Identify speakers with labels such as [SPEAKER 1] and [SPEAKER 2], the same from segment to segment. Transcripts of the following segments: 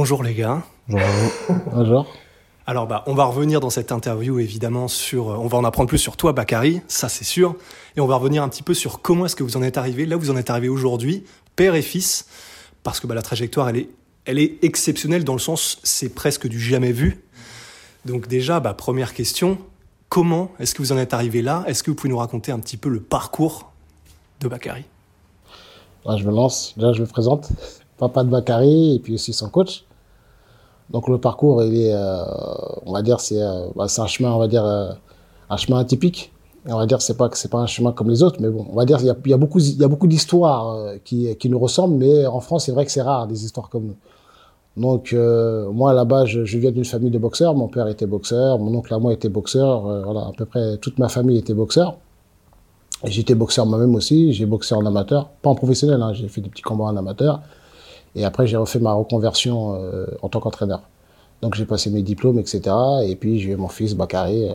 [SPEAKER 1] Bonjour les gars.
[SPEAKER 2] Bonjour.
[SPEAKER 1] Alors bah, on va revenir dans cette interview évidemment sur, euh, on va en apprendre plus sur toi Bakary, ça c'est sûr, et on va revenir un petit peu sur comment est-ce que vous en êtes arrivé, là où vous en êtes arrivé aujourd'hui, père et fils, parce que bah, la trajectoire elle est, elle est exceptionnelle dans le sens c'est presque du jamais vu. Donc déjà bah, première question, comment est-ce que vous en êtes arrivé là? Est-ce que vous pouvez nous raconter un petit peu le parcours de Bakary?
[SPEAKER 2] Là, je me lance, là je me présente, papa de Bakary et puis aussi son coach. Donc le parcours, euh, on va dire, c'est euh, bah, c'est un chemin, on va dire, euh, un chemin atypique. On va dire, c'est pas c'est pas un chemin comme les autres, mais bon, on va dire, il y a, beaucoup, d'histoires qui, nous ressemblent, mais en France, c'est vrai que c'est rare des histoires comme nous. Donc moi, là-bas, je, viens d'une famille de boxeurs. Mon père était boxeur, mon oncle à moi était boxeur. voilà, à peu près toute ma famille était boxeur. J'étais boxeur moi-même aussi. J'ai boxé en amateur, pas en professionnel. Hein, j'ai fait des petits combats en amateur. Et après, j'ai refait ma reconversion euh, en tant qu'entraîneur. Donc, j'ai passé mes diplômes, etc. Et puis, j'ai eu mon fils, Bakary.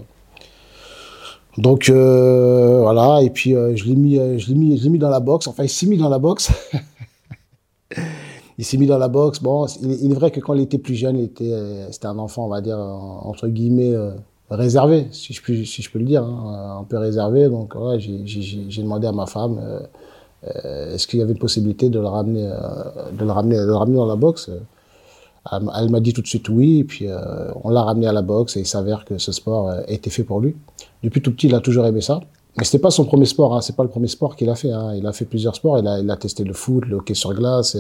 [SPEAKER 2] Donc, euh, voilà. Et puis, euh, je l'ai mis, je l'ai mis, je l'ai mis dans la boxe. Enfin, il s'est mis dans la boxe. il s'est mis dans la boxe. Bon, il, est- vrai que quand il était plus jeune, c'était un enfant, on va dire, en- entre guillemets, réservé, si je peux, si je peux le dire, hein, un peu réservé. Donc, ouais, j'ai, j'ai, j'ai demandé à ma femme, est-ce qu'il y avait une possibilité de le ramener, euh, de le ramener, de le ramener dans la boxe Elle m- Elle m'a dit tout de suite oui, et puis euh, on l'a ramené à la boxe et il s'avère que ce sport euh, était fait pour lui. Depuis tout petit, il a toujours aimé ça. Mais c'était pas son premier sport, hein, c'est pas le premier sport qu'il a fait. Hein. Il a fait plusieurs sports. Il a, a testé le foot, le hockey sur glace.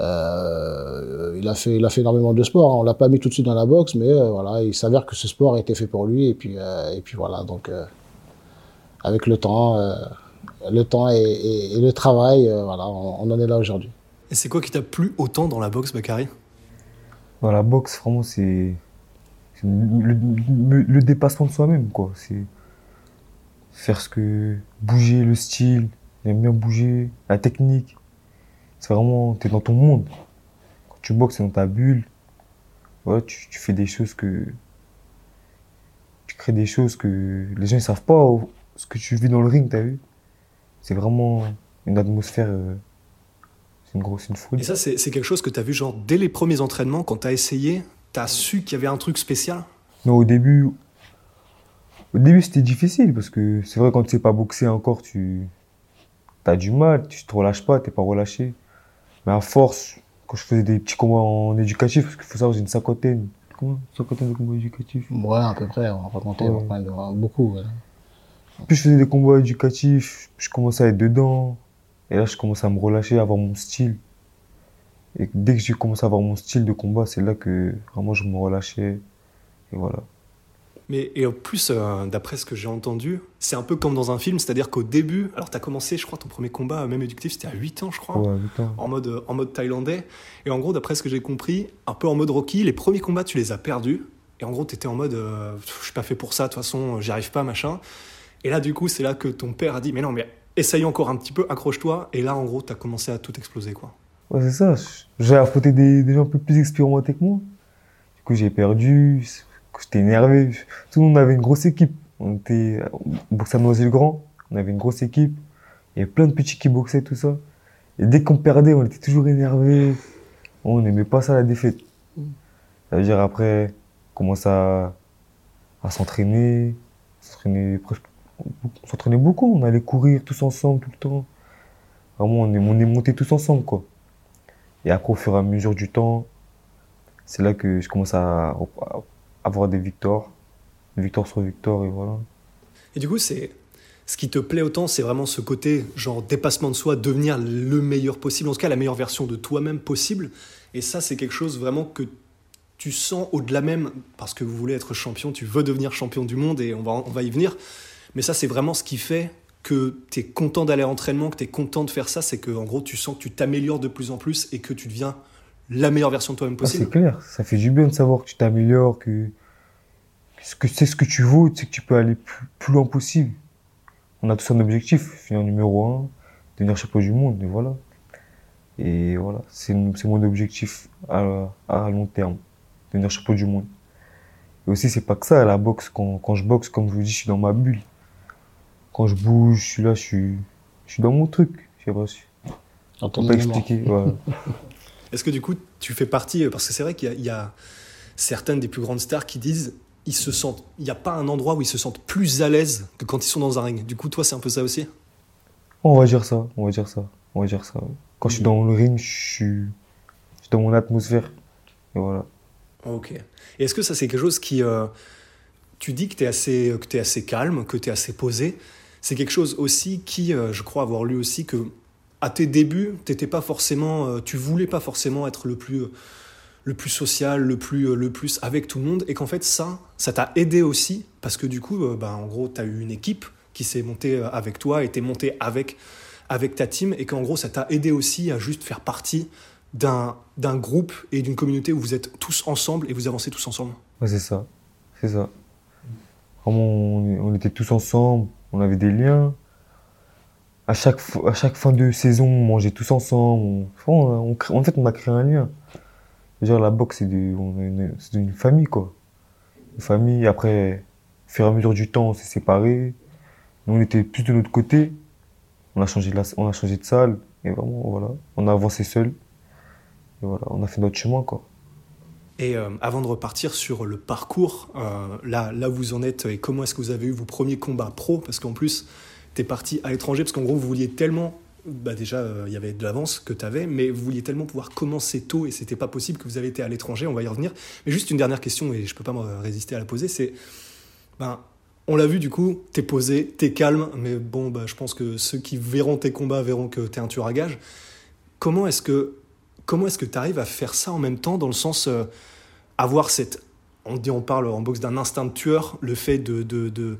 [SPEAKER 2] Euh, il a fait, il a fait énormément de sports. hein. On l'a pas mis tout de suite dans la boxe, mais euh, voilà, il s'avère que ce sport a été fait pour lui. Et puis, euh, et puis voilà. Donc, euh, avec le temps, euh, le temps et, et- et le travail, euh, voilà, on, on en est là aujourd'hui.
[SPEAKER 1] Et c'est quoi qui t'a plu autant dans la boxe Bakary?
[SPEAKER 3] Dans la boxe, vraiment, c'est le, le- le dépassement de soi-même, quoi. C'est faire ce que. bouger, le style, j'aime bien bouger, la technique. C'est vraiment. T'es dans ton monde. Quand tu boxes, c'est dans ta bulle. Ouais, tu, tu fais des choses que. Tu crées des choses que les gens ne savent pas au- ce que tu vis dans le ring, t'as vu? C'est vraiment une atmosphère. euh, c'est une grosse, une folie.
[SPEAKER 1] Et ça c'est quelque chose que t'as vu genre dès les premiers entraînements quand t'as essayé, t'as su qu'il y avait un truc spécial?
[SPEAKER 3] Non, au début, au début c'était difficile parce que c'est vrai quand tu sais pas boxer encore, tu as du mal, tu te relâches pas, t'es pas relâché. Mais à force, quand je faisais des petits combats en éducatif, parce qu'il faut savoir j'ai une cinquantaine, comment, cinquantaine de combats éducatifs.
[SPEAKER 2] Ouais, à peu près, on va pas compter,
[SPEAKER 3] Ouais.
[SPEAKER 2] on va pas- beaucoup. ouais.
[SPEAKER 3] Plus je faisais des combats éducatifs, je commençais à être dedans. Et là, je commençais à me relâcher, à avoir mon style. Et dès que j'ai commencé à avoir mon style de combat, c'est là que vraiment je me relâchais. Et voilà.
[SPEAKER 1] Mais et en plus, euh, d'après ce que j'ai entendu, c'est un peu comme dans un film, c'est-à-dire qu'au début, alors t'as commencé, je crois, ton premier combat, même éducatif, c'était à 8 ans, je crois,
[SPEAKER 3] Ouais, putain.
[SPEAKER 1] en, mode, euh, en mode thaïlandais. Et en gros, d'après ce que j'ai compris, un peu en mode Rocky, les premiers combats, tu les as perdus. Et en gros, t'étais en mode, euh, je suis pas fait pour ça, de toute façon, j'y arrive pas, machin. Et là, du coup, c'est là que ton père a dit, mais non, mais essaye encore un petit peu, accroche-toi. Et là, en gros, t'as commencé à tout exploser, quoi.
[SPEAKER 3] Ouais, c'est ça. J'ai affronté des, des gens un peu plus expérimentés que moi. Du coup, j'ai perdu. J'étais énervé. Tout le monde avait une grosse équipe. On était on boxait à Noisy-le-Grand. On avait une grosse équipe. Il y avait plein de petits qui boxaient, tout ça. Et dès qu'on perdait, on était toujours énervé. On n'aimait pas ça, la défaite. Ça veut dire après, on commence à, à s'entraîner. S'entraîner presque- On s'entraînait beaucoup. On allait courir tous ensemble tout le temps. Vraiment, on est, on est montés tous ensemble, quoi. Et après, au fur et à mesure du temps, c'est là que je commence à, à avoir des victoires. Victoire sur victoire, et voilà.
[SPEAKER 1] Et du coup, c'est ce qui te plaît autant, c'est vraiment ce côté genre dépassement de soi, devenir le meilleur possible, en tout cas la meilleure version de toi-même possible. Et ça, c'est quelque chose vraiment que tu sens au-delà même, parce que vous voulez être champion, tu veux devenir champion du monde et on va, on va y venir. Mais ça, c'est vraiment ce qui fait que tu es content d'aller à l'entraînement, que tu es content de faire ça, c'est que en gros, tu sens que tu t'améliores de plus en plus et que tu deviens la meilleure version de toi-même
[SPEAKER 3] Ah,
[SPEAKER 1] possible.
[SPEAKER 3] c'est clair, ça fait du bien de savoir que tu t'améliores, que, que c'est ce que tu tu sais que tu peux aller plus, plus loin possible. On a tous un objectif, finir numéro un, devenir champion du monde, et voilà. Et voilà, c'est c'est mon objectif à, à long terme, devenir champion du monde. Et aussi, c'est pas que ça, la boxe, quand, quand je boxe, comme je vous dis, je suis dans ma bulle. Quand je bouge, je suis là, je suis, je suis dans mon truc. Je sais pas si. On peut expliquer.
[SPEAKER 1] Est-ce que du coup, tu fais partie, parce que c'est vrai qu'il y a- il y, a certaines des plus grandes stars qui disent ils se sentent, il n'y a pas un endroit où ils se sentent plus à l'aise que quand ils sont dans un ring. Du coup, toi, c'est un peu ça aussi?
[SPEAKER 3] On va dire ça, on va dire ça, on va dire ça. Quand je suis dans le ring, je suis, je suis dans mon atmosphère. Et voilà.
[SPEAKER 1] Ok. Et est-ce que ça, c'est quelque chose qui. euh, tu dis que tu es, assez- que t'es assez calme, que tu es assez posé. C'est quelque chose aussi qui, euh, je crois avoir lu aussi, que à tes débuts, t'étais pas forcément, euh, tu voulais pas forcément être le plus, euh, le plus social, le plus, le plus avec tout le monde. Et qu'en fait, ça, ça t'a aidé aussi, parce que du coup, ben, en gros, tu as eu une équipe qui s'est montée avec toi et t'es monté avec, avec ta team. Et qu'en gros, ça t'a aidé aussi à juste faire partie d'un d'un groupe et d'une communauté où vous êtes tous ensemble et vous avancez tous ensemble.
[SPEAKER 3] Ouais, c'est ça, c'est ça. Vraiment, on, était tous ensemble, on avait des liens. À chaque, fin de saison, on mangeait tous ensemble. En fait, on a créé un lien. Genre, la boxe, c'est une, famille, quoi. Une famille, après, au fur et à mesure du temps, on s'est séparés. Nous, on était plus de notre côté. On a changé de, on a changé de salle. Et vraiment, voilà, on a avancé seul. Et voilà, on a fait notre chemin, quoi.
[SPEAKER 1] Et euh, avant de repartir sur le parcours, euh, là, là où vous en êtes et comment est-ce que vous avez eu vos premiers combats pro Parce qu'en plus, tu es parti à l'étranger, parce qu'en gros, vous vouliez tellement. Bah déjà, euh, il y avait de l'avance que tu avais, mais vous vouliez tellement pouvoir commencer tôt et c'était pas possible que vous avez été à l'étranger, on va y revenir. Mais juste une dernière question, et je peux pas me résister à la poser, c'est. Ben, on l'a vu du coup, t'es posé, t'es calme, mais bon, bah, je pense que ceux qui verront tes combats verront que t'es un tueur à gage. Comment est-ce que comment est-ce que tu arrives à faire ça en même temps dans le sens euh, avoir cette on dit on parle en boxe d'un instinct de tueur le fait de,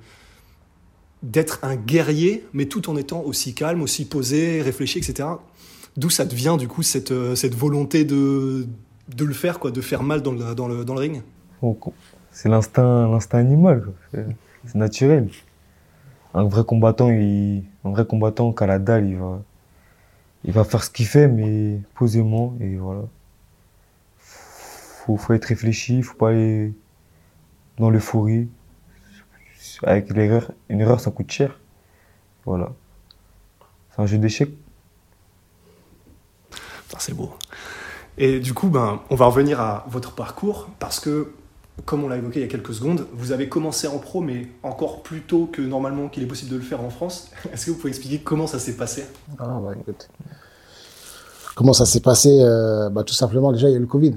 [SPEAKER 1] d'être un guerrier mais tout en étant aussi calme aussi posé réfléchi etc d'où ça te vient du coup cette, euh, cette volonté de, de le faire quoi de faire mal dans le, dans le, dans le ring?
[SPEAKER 3] C'est l'instinct, l'instinct animal, c'est naturel. Un vrai combattant, il, un vrai combattant qu'à la dalle, il va, il va faire ce qu'il fait, mais posément, et voilà. Faut, faut être réfléchi, faut pas aller dans l'euphorie. Avec l'erreur, une erreur, ça coûte cher. Voilà. C'est un jeu d'échecs.
[SPEAKER 1] C'est beau. Et du coup, ben, on va revenir à votre parcours parce que, comme on l'a évoqué il y a quelques secondes, vous avez commencé en pro, mais encore plus tôt que normalement qu'il est possible de le faire en France. Est-ce que vous pouvez expliquer comment ça s'est passé?
[SPEAKER 2] Ah, bah. Comment ça s'est passé Euh, bah, Tout simplement, déjà, il y a eu le Covid.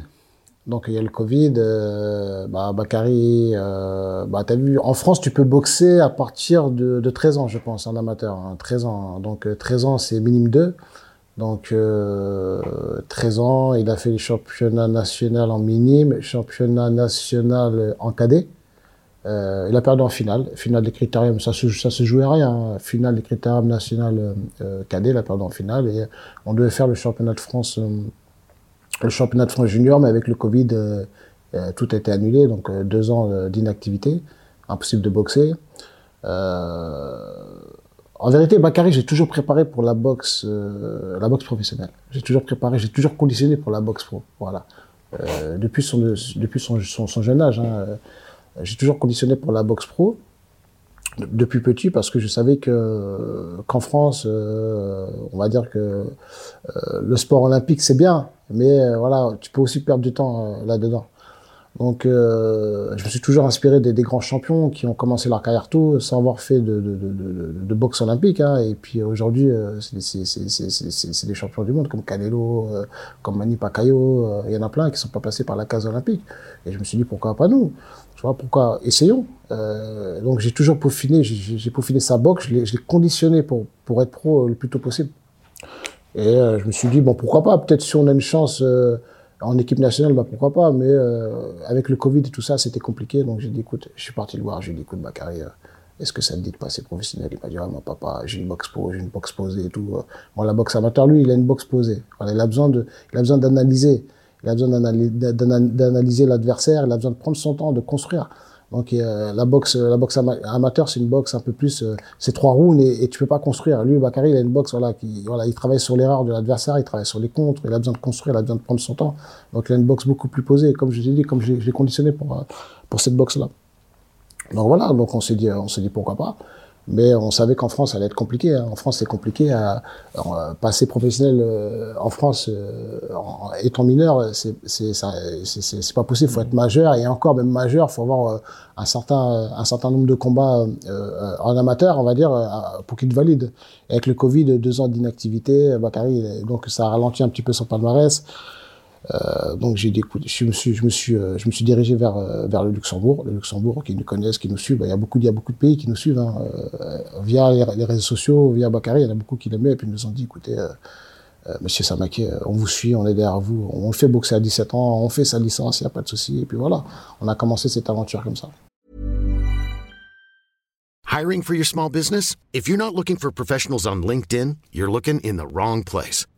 [SPEAKER 2] Donc, il y a le Covid. Euh, bah, Bakary, euh, bah, vu, en France, tu peux boxer à partir de, de 13 ans, je pense, en amateur. hein, 13 ans. Donc, euh, 13 ans, c'est minimum 2. Donc, euh, 13 ans, il a fait le championnat national en minime, championnat national en cadet. Euh, il a perdu en finale, finale des critériums, ça se, ça se jouait à rien. Finale des critériums national euh, euh, cadet, il a perdu en finale et on devait faire le championnat de France, euh, le championnat de France junior, mais avec le Covid, euh, tout a été annulé, donc deux ans d'inactivité, impossible de boxer. Euh, en vérité, Bakary, j'ai toujours préparé pour la boxe, euh, la boxe professionnelle. J'ai toujours préparé, j'ai toujours conditionné pour la boxe pro. Voilà. Euh, depuis son, jeune âge. Hein, euh, j'ai toujours conditionné pour la boxe pro de- depuis petit parce que je savais que qu'en France, on va dire que le sport olympique c'est bien, mais voilà, tu peux aussi perdre du temps là-dedans. Donc, euh, je me suis toujours inspiré des, des grands champions qui ont commencé leur carrière tôt sans avoir fait de, de, de, de, boxe olympique. Hein. Et puis aujourd'hui, euh, c'est- des champions du monde comme Canelo, euh, comme Manny Pacquiao. euh, Il y en a plein qui sont pas passés par la case olympique. Et je me suis dit pourquoi pas nous? Tu vois, pourquoi Essayons? Euh, donc j'ai toujours peaufiné, j'ai peaufiné sa boxe, je l'ai conditionné pour, pour être pro euh, le plus tôt possible. Et je me suis dit, bon, pourquoi pas, peut-être si on a une chance en équipe nationale, bah, pourquoi pas, mais euh, avec le Covid et tout ça, c'était compliqué, donc j'ai dit, écoute, je suis parti le voir, j'ai dit, écoute, euh, est-ce que ça te dit de passer professionnel? Il m'a dit, ah, mon papa, j'ai une boxe pro, j'ai une boxe posée et tout. Bon, la boxe amateur, lui, il a une boxe posée. Il a besoin de, il a besoin d'analyser. Il a besoin d'analyser l'adversaire, il a besoin de prendre son temps, de construire. Donc euh, la boxe, la boxe ama- amateur, c'est une boxe un peu plus, euh, c'est trois rounds et, et tu peux pas construire. Lui, Bakary, il a une boxe, voilà, qui, voilà, il travaille sur l'erreur de l'adversaire, il travaille sur les contres, il a besoin de construire, il a besoin de prendre son temps. Donc il a une boxe beaucoup plus posée. Comme je t'ai dit, comme je l'ai l'ai conditionné pour euh, pour cette boxe-là. Donc voilà, donc on s'est dit, on s'est dit pourquoi pas. Mais on savait qu'en France, ça allait être compliqué. hein. En France, c'est compliqué. À, à passer professionnel euh, en France, euh, en, étant mineur, c'est c'est pas possible. Faut être majeur et encore même majeur, faut avoir euh, un certain un certain nombre de combats euh, en amateur, on va dire, euh, pour qu'il te valide. Et avec le Covid, deux ans d'inactivité, Bakary, donc ça a ralenti un petit peu son palmarès. Euh, donc j'ai je me suis, je me suis, euh, je me suis dirigé vers euh, vers le Luxembourg. Le Luxembourg, qui nous connaissent, qui nous suivent. Il y a beaucoup, il y a beaucoup de pays qui nous suivent hein, via les, réseaux sociaux, via Bakary. Il y en a beaucoup qui l'aimaient et puis ils nous ont dit, écoutez, Monsieur Samaké, on vous suit, on est derrière vous. On fait boxer à 17 ans, on fait sa licence, il n'y a pas de souci. Et puis voilà, on a commencé cette aventure comme ça.
[SPEAKER 4] Hiring for your small business? If you're not looking for professionals on LinkedIn, you're looking in the wrong place.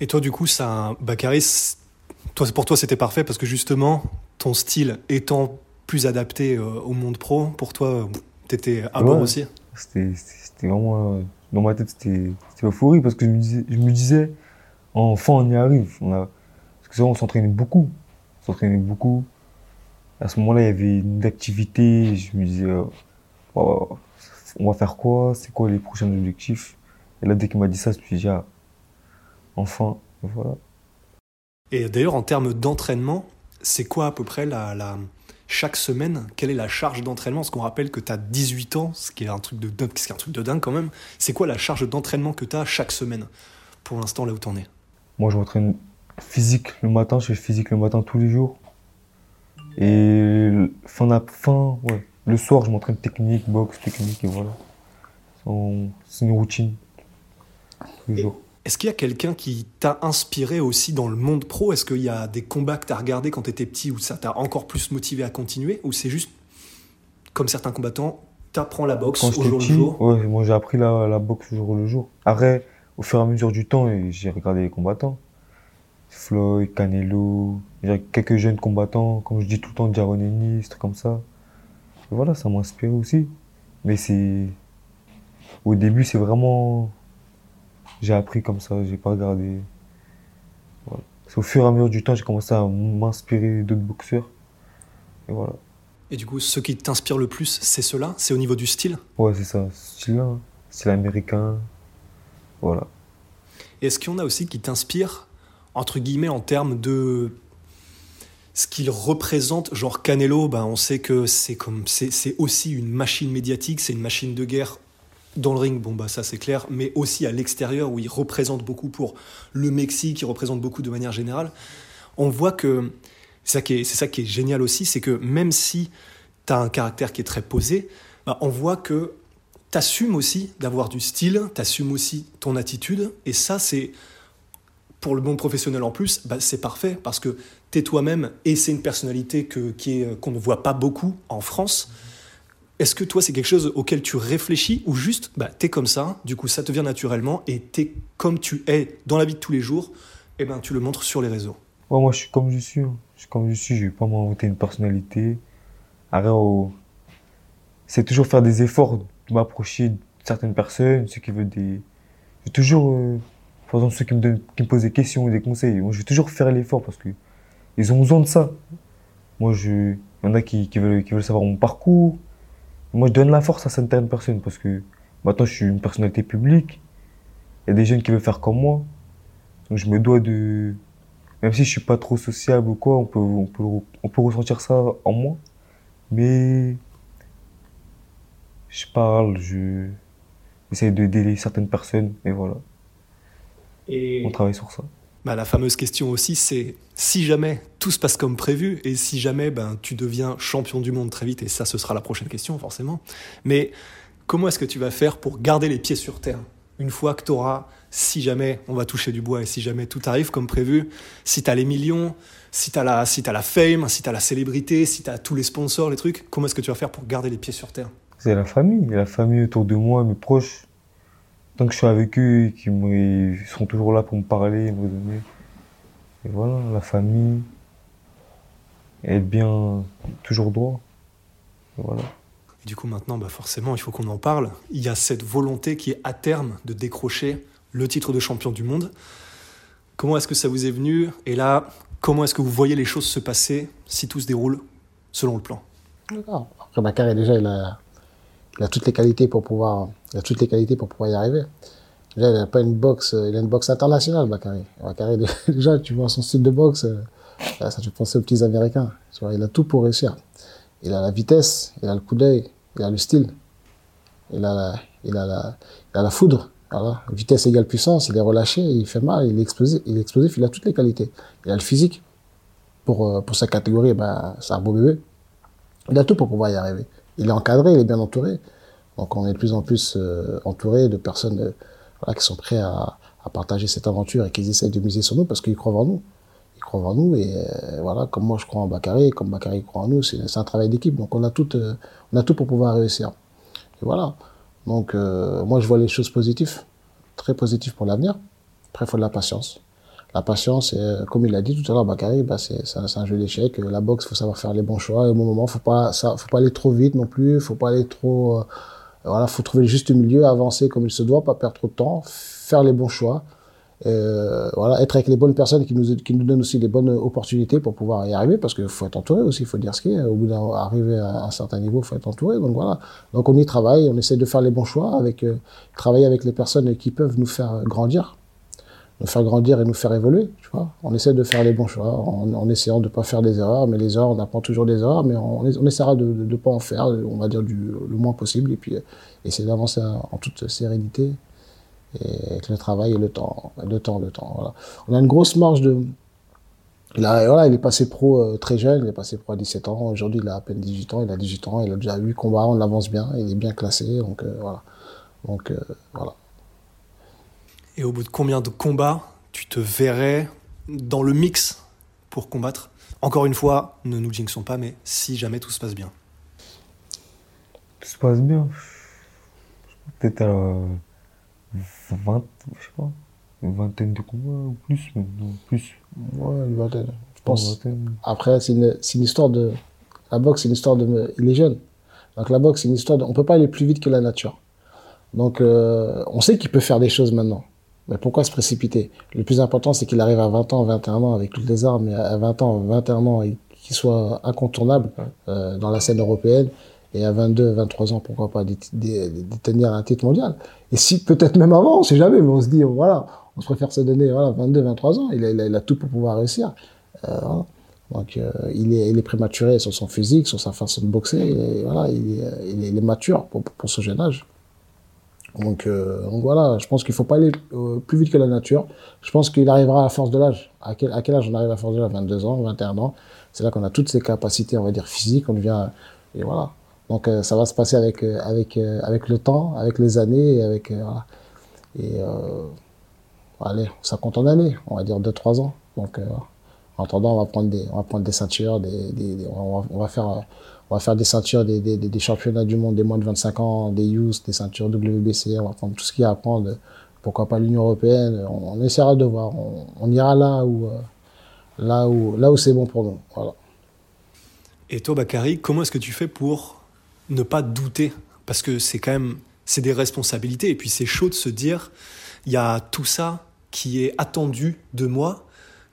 [SPEAKER 1] Et toi, du coup, ça, Bakary, c- toi, pour toi, c'était parfait parce que justement, ton style étant plus adapté euh, au monde pro, pour toi, t'étais à bord aussi.
[SPEAKER 3] C'était vraiment. euh, dans ma tête, c'était c'était euphorie parce que je me disais, je me disais enfin, on y arrive. On a, parce que ça, on s'entraînait beaucoup. On s'entraînait beaucoup. À ce moment-là, il y avait une activité. Je me disais, euh, Oh, on va faire quoi? C'est quoi les prochains objectifs? Et là, dès qu'il m'a dit ça, je me suis dit, ah, enfin, voilà.
[SPEAKER 1] Et d'ailleurs, en termes d'entraînement, c'est quoi à peu près la, la- chaque semaine Quelle est la charge d'entraînement? Parce qu'on rappelle que tu as 18 ans, ce qui est un truc de dingue, ce qui est un truc de dingue quand même. C'est quoi la charge d'entraînement que tu as chaque semaine? Pour l'instant, là où t'en es.
[SPEAKER 3] Moi, je m'entraîne physique le matin, je fais physique le matin tous les jours. Et le- fin d'ap- fin, ouais. Le soir, je m'entraîne technique, boxe, technique, et voilà. C'est une routine. Tous les jours.
[SPEAKER 1] Est-ce qu'il y a quelqu'un qui t'a inspiré aussi dans le monde pro? Est-ce qu'il y a des combats que tu as regardés quand tu étais petit où ça t'a encore plus motivé à continuer? Ou c'est juste, comme certains combattants, t'apprends la boxe
[SPEAKER 3] Quand
[SPEAKER 1] au jour
[SPEAKER 3] petit,
[SPEAKER 1] le jour?
[SPEAKER 3] ouais, moi j'ai appris la, la boxe au jour le jour. Après, au fur et à mesure du temps, j'ai regardé les combattants. Floyd, Canelo, quelques jeunes combattants, comme je dis tout le temps, des trucs comme ça. Et voilà, ça m'a inspiré aussi. Mais c'est. Au début, c'est vraiment. J'ai appris comme ça, j'ai pas regardé. Voilà. Au fur et à mesure du temps, j'ai commencé à m'inspirer d'autres boxeurs. Et voilà.
[SPEAKER 1] Et du coup, ce qui t'inspire le plus, c'est cela? C'est au niveau du style?
[SPEAKER 3] Ouais, c'est ça, ce style-là. hein. Style américain. Voilà.
[SPEAKER 1] Et Est-ce qu'il y en a aussi qui t'inspirent, entre guillemets, en termes de ce qu'il représente Genre Canelo, ben, on sait que c'est comme c'est c'est aussi une machine médiatique, c'est une machine de guerre dans le ring, bon bah ça c'est clair, mais aussi à l'extérieur où il représente beaucoup pour le Mexique, il représente beaucoup de manière générale. On voit que c'est ça qui est, génial aussi, c'est que même si tu as un caractère qui est très posé, bah, on voit que tu assumes aussi d'avoir du style, tu assumes aussi ton attitude, et ça c'est pour le monde professionnel en plus, bah, c'est parfait parce que tu es toi-même et c'est une personnalité qu'on ne voit pas beaucoup en France. Est-ce que toi, c'est quelque chose auquel tu réfléchis ou juste, bah, t'es comme ça, du coup, ça te vient naturellement et t'es comme tu es dans la vie de tous les jours, et ben, tu le montres sur les réseaux?
[SPEAKER 3] Ouais, moi, je suis comme je suis. hein. Je suis comme je suis. Je vais pas m'inventer une personnalité. Après, oh, c'est toujours faire des efforts de m'approcher de certaines personnes, ceux qui veulent des. Je vais toujours. euh, par exemple, ceux qui me, posent des questions ou des conseils. Je vais toujours faire l'effort parce que ils ont besoin de ça. Moi, je. Il y en a qui veulent savoir mon parcours. Moi, je donne la force à certaines personnes parce que maintenant, je suis une personnalité publique. Il y a des jeunes qui veulent faire comme moi. Donc, je me dois de. Même si je suis pas trop sociable ou quoi, on peut, on peut, on peut ressentir ça en moi. Mais. Je parle, je. J'essaie d'aider certaines personnes, et voilà.
[SPEAKER 1] Et
[SPEAKER 3] On travaille sur ça.
[SPEAKER 1] bah, la fameuse question aussi, c'est si jamais tout se passe comme prévu et si jamais ben, tu deviens champion du monde très vite, et ça ce sera la prochaine question forcément, mais comment est-ce que tu vas faire pour garder les pieds sur terre une fois que tu auras, si jamais on va toucher du bois et si jamais tout arrive comme prévu, si tu as les millions, si tu as, la, si as la fame, si tu as la célébrité, si tu as tous les sponsors, les trucs, comment est-ce que tu vas faire pour garder les pieds sur terre?
[SPEAKER 3] C'est la famille, la famille autour de moi, mes proches. Tant que je suis avec eux, ils sont toujours là pour me parler, me donner. Et voilà, la famille. Être bien, toujours droit. Voilà.
[SPEAKER 1] Du coup, maintenant, bah forcément, il faut qu'on en parle. Il y a cette volonté qui est à terme de décrocher le titre de champion du monde. Comment est-ce que ça vous est venu? Et là, comment est-ce que vous voyez les choses se passer si tout se déroule selon le plan?
[SPEAKER 2] D'accord. Après, Bakary, déjà, il a, il a toutes les qualités pour pouvoir, il a toutes les qualités pour pouvoir y arriver. Déjà, il n'a pas une boxe, il a une boxe internationale, Bakary. Bakary, déjà, tu vois son style de boxe, ça fait penser aux petits Américains. Il a tout pour réussir. Il a la vitesse, il a le coup d'œil, il a le style, il a la, il a la, il a la foudre. Vitesse égale puissance, il est relâché, il fait mal, il est explosif, il est il a toutes les qualités. Il a le physique. Pour, euh, pour sa catégorie, ben, c'est un beau bébé. Il a tout pour pouvoir y arriver. Il est encadré, il est bien entouré. Donc on est de plus en plus euh, entouré de personnes euh, qui sont prêts à, à, partager cette aventure et qui essaient de miser sur nous parce qu'ils croient en nous. Croient en nous et euh, voilà, comme moi je crois en Bakary, comme Bakary croit en nous, c'est un travail d'équipe. Donc on a tout, on a tout pour pouvoir réussir. Et voilà. Donc moi je vois les choses positives, très positives pour l'avenir. Après il faut de la patience. La patience, comme il l'a dit tout à l'heure, Bakary, bah, c'est un, jeu d'échecs. La boxe, faut savoir faire les bons choix. Et au bon moment, faut pas, ça, faut pas aller trop vite non plus. Faut pas aller trop. Euh, voilà, faut trouver le juste milieu, avancer comme il se doit, pas perdre trop de temps, faire les bons choix. Euh, voilà, être avec les bonnes personnes qui nous, qui nous donnent aussi les bonnes opportunités pour pouvoir y arriver, parce qu'il faut être entouré aussi, il faut dire ce qui est. Au bout d'arriver à un certain niveau, il faut être entouré. Donc voilà. Donc on y travaille, on essaie de faire les bons choix, avec euh, travailler avec les personnes qui peuvent nous faire grandir nous faire grandir et nous faire évoluer, tu vois. On essaie de faire les bons choix en, essayant de ne pas faire des erreurs, mais les erreurs, on apprend toujours des erreurs, mais on, essaiera de ne pas en faire, on va dire du, le moins possible, et puis essayer d'avancer en toute sérénité, et avec le travail et le temps, le temps, le temps, voilà. On a une grosse marge de... Il, a, voilà, il est passé pro euh, très jeune, il est passé pro à 17 ans, aujourd'hui il a à peine 18 ans, il a 18 ans, il a déjà 8 combats, on avance bien, il est bien classé, donc euh, voilà. Donc euh, voilà.
[SPEAKER 1] Et au bout de combien de combats tu te verrais dans le mix pour combattre? Encore une fois, ne nous jinxons pas, mais si jamais tout se passe bien.
[SPEAKER 3] Tout se passe bien. Peut-être à 20, je sais pas, une vingtaine de combats ou plus, non, plus.
[SPEAKER 2] Ouais, une vingtaine. Je pense. Après, c'est une, une, histoire de. La boxe, c'est une histoire de. Il est jeune. Donc la boxe, c'est une histoire de. On peut pas aller plus vite que la nature. Donc, euh, on sait qu'il peut faire des choses maintenant. Mais pourquoi se précipiter? Le plus important, c'est qu'il arrive à 20 ans, 21 ans avec toutes les armes, et à 20 ans, 21 ans, et qu'il soit incontournable euh, dans la scène européenne. Et à 22, 23 ans, pourquoi pas détenir un titre mondial? Et si, peut-être même avant, on sait jamais, mais on se dit, voilà, on se préfère se donner voilà, 22, 23 ans, il a, tout pour pouvoir réussir. Euh, voilà. Donc, euh, il, est, prématuré sur son physique, sur sa façon de boxer, voilà, il est, il est, il est mature pour, ce jeune âge. Donc, euh, voilà, je pense qu'il faut pas aller euh, plus vite que la nature. Je pense qu'il arrivera à force de l'âge. À quel, à quel âge on arrive à force de l'âge? 22 ans, 21 ans. C'est là qu'on a toutes ces capacités, on va dire, physiques. On devient, et voilà. Donc euh, ça va se passer avec, avec, avec le temps, avec les années, avec, voilà. Et, allez, ça compte en années, on va dire 2-3 ans. Donc, en attendant, on va prendre des, on va prendre des ceintures, des, on, va, on va faire, on va faire des ceintures des, des, championnats du monde des moins de 25 ans, des youth, des ceintures WBC, on va prendre tout ce qu'il y a à prendre. Pourquoi pas l'Union européenne on, essaiera de voir. On, ira là où, euh, là où, là où c'est bon pour nous. Voilà.
[SPEAKER 1] Et toi, Bakary, comment est-ce que tu fais pour ne pas douter Parce que c'est quand même, c'est des responsabilités. Et puis c'est chaud de se dire, il y a tout ça qui est attendu de moi.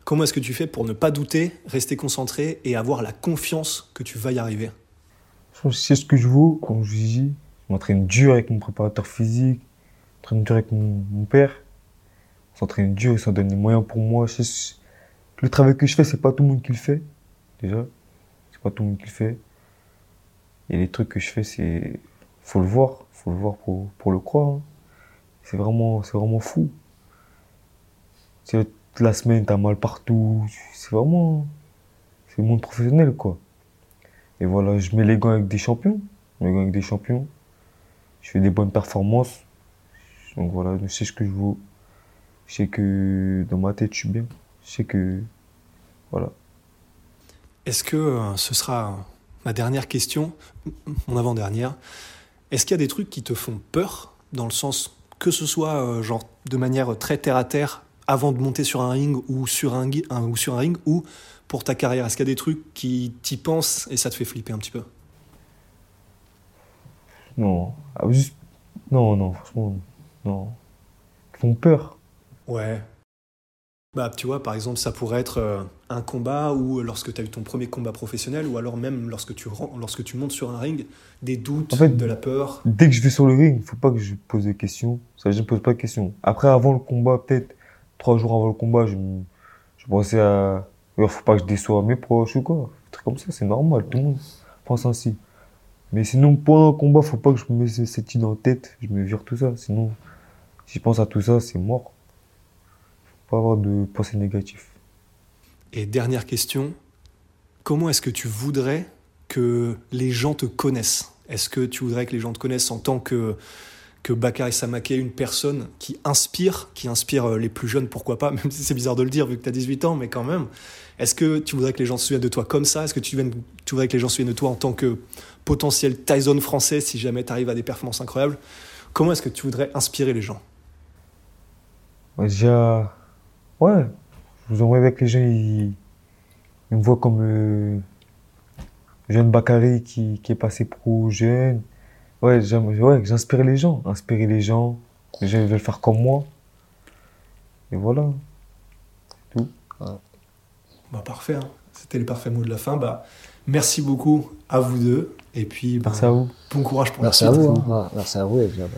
[SPEAKER 1] Comment est-ce que tu fais pour ne pas douter, rester concentré et avoir la confiance que tu vas y arriver?
[SPEAKER 3] Sais ce que je vaux, comme je dis. Je m'entraîne dur avec mon préparateur physique, je m'entraîne dur avec mon, père. On s'entraîne dur, il s'en donne les moyens pour moi. Le travail que je fais, c'est pas tout le monde qui le fait, déjà. C'est pas tout le monde qui le fait. Et les trucs que je fais, c'est. Faut le voir, faut le voir pour, le croire. hein. C'est vraiment, vraiment fou. Toute la semaine, t'as mal partout. C'est vraiment. C'est le monde professionnel, quoi. Et voilà, je mets les gants avec des champions. Je mets les gants avec des champions. Je fais des bonnes performances. Donc voilà, je sais ce que je vaux. Je sais que dans ma tête, je suis bien. Je sais que. Voilà.
[SPEAKER 1] Est-ce que euh, ce sera ma dernière question, mon avant-dernière Est-ce qu'il y a des trucs qui te font peur, dans le sens que ce soit euh, genre de manière très terre à terre avant de monter sur un ring ou sur un, ou sur un ring ou pour ta carrière? Est-ce qu'il y a des trucs qui t'y pensent et ça te fait flipper un petit peu?
[SPEAKER 3] Non. Ah, juste. Non, non, franchement. Non. Ils font peur.
[SPEAKER 1] Ouais. Bah, tu vois, par exemple, ça pourrait être euh, un combat ou lorsque tu as eu ton premier combat professionnel, ou alors même lorsque tu, lorsque tu montes sur un ring, des doutes,
[SPEAKER 3] En fait-
[SPEAKER 1] de la peur.
[SPEAKER 3] Dès que je vais sur le ring, il faut pas que je pose des questions. Ça, je ne pose pas de questions. Après, avant le combat, peut-être trois jours avant le combat, je, je pensais à. Il faut pas que je déçoive mes proches ou quoi. Un truc comme ça, c'est normal. Tout le monde pense ainsi. Mais sinon, pendant le combat, faut pas que je me mette cette idée en tête. Je me vire tout ça. Sinon, si je pense à tout ça, c'est mort. Pas avoir de pensée négative.
[SPEAKER 1] Et dernière question, comment est-ce que tu voudrais que les gens te connaissent? Est-ce que tu voudrais que les gens te connaissent en tant que, que Bakary Samaké, une personne qui inspire, qui inspire euh, les plus jeunes, pourquoi pas, même si c'est bizarre de le dire vu que tu as 18 ans, mais quand même. Est-ce que tu voudrais que les gens se souviennent de toi comme ça? Est-ce que tu, tu voudrais que les gens se souviennent de toi en tant que potentiel Tyson français si jamais tu arrives à des performances incroyables? Comment est-ce que tu voudrais inspirer les gens?
[SPEAKER 3] Déjà, ouais, je vous envoie avec les gens, ils, ils me voient comme euh, jeune Bakary qui, qui est passé pro jeune. Ouais, j'inspire les gens, inspirer les gens, les gens veulent faire comme moi. Et voilà.
[SPEAKER 1] Bah, Parfait, hein. c'était les parfaits mots de la fin. Bah, merci beaucoup à vous deux. Et puis, bah,
[SPEAKER 3] Merci à vous.
[SPEAKER 1] bon courage pour
[SPEAKER 2] Merci
[SPEAKER 1] la
[SPEAKER 2] à vous. hein. Ouais, merci à vous. Et puis, ah bah,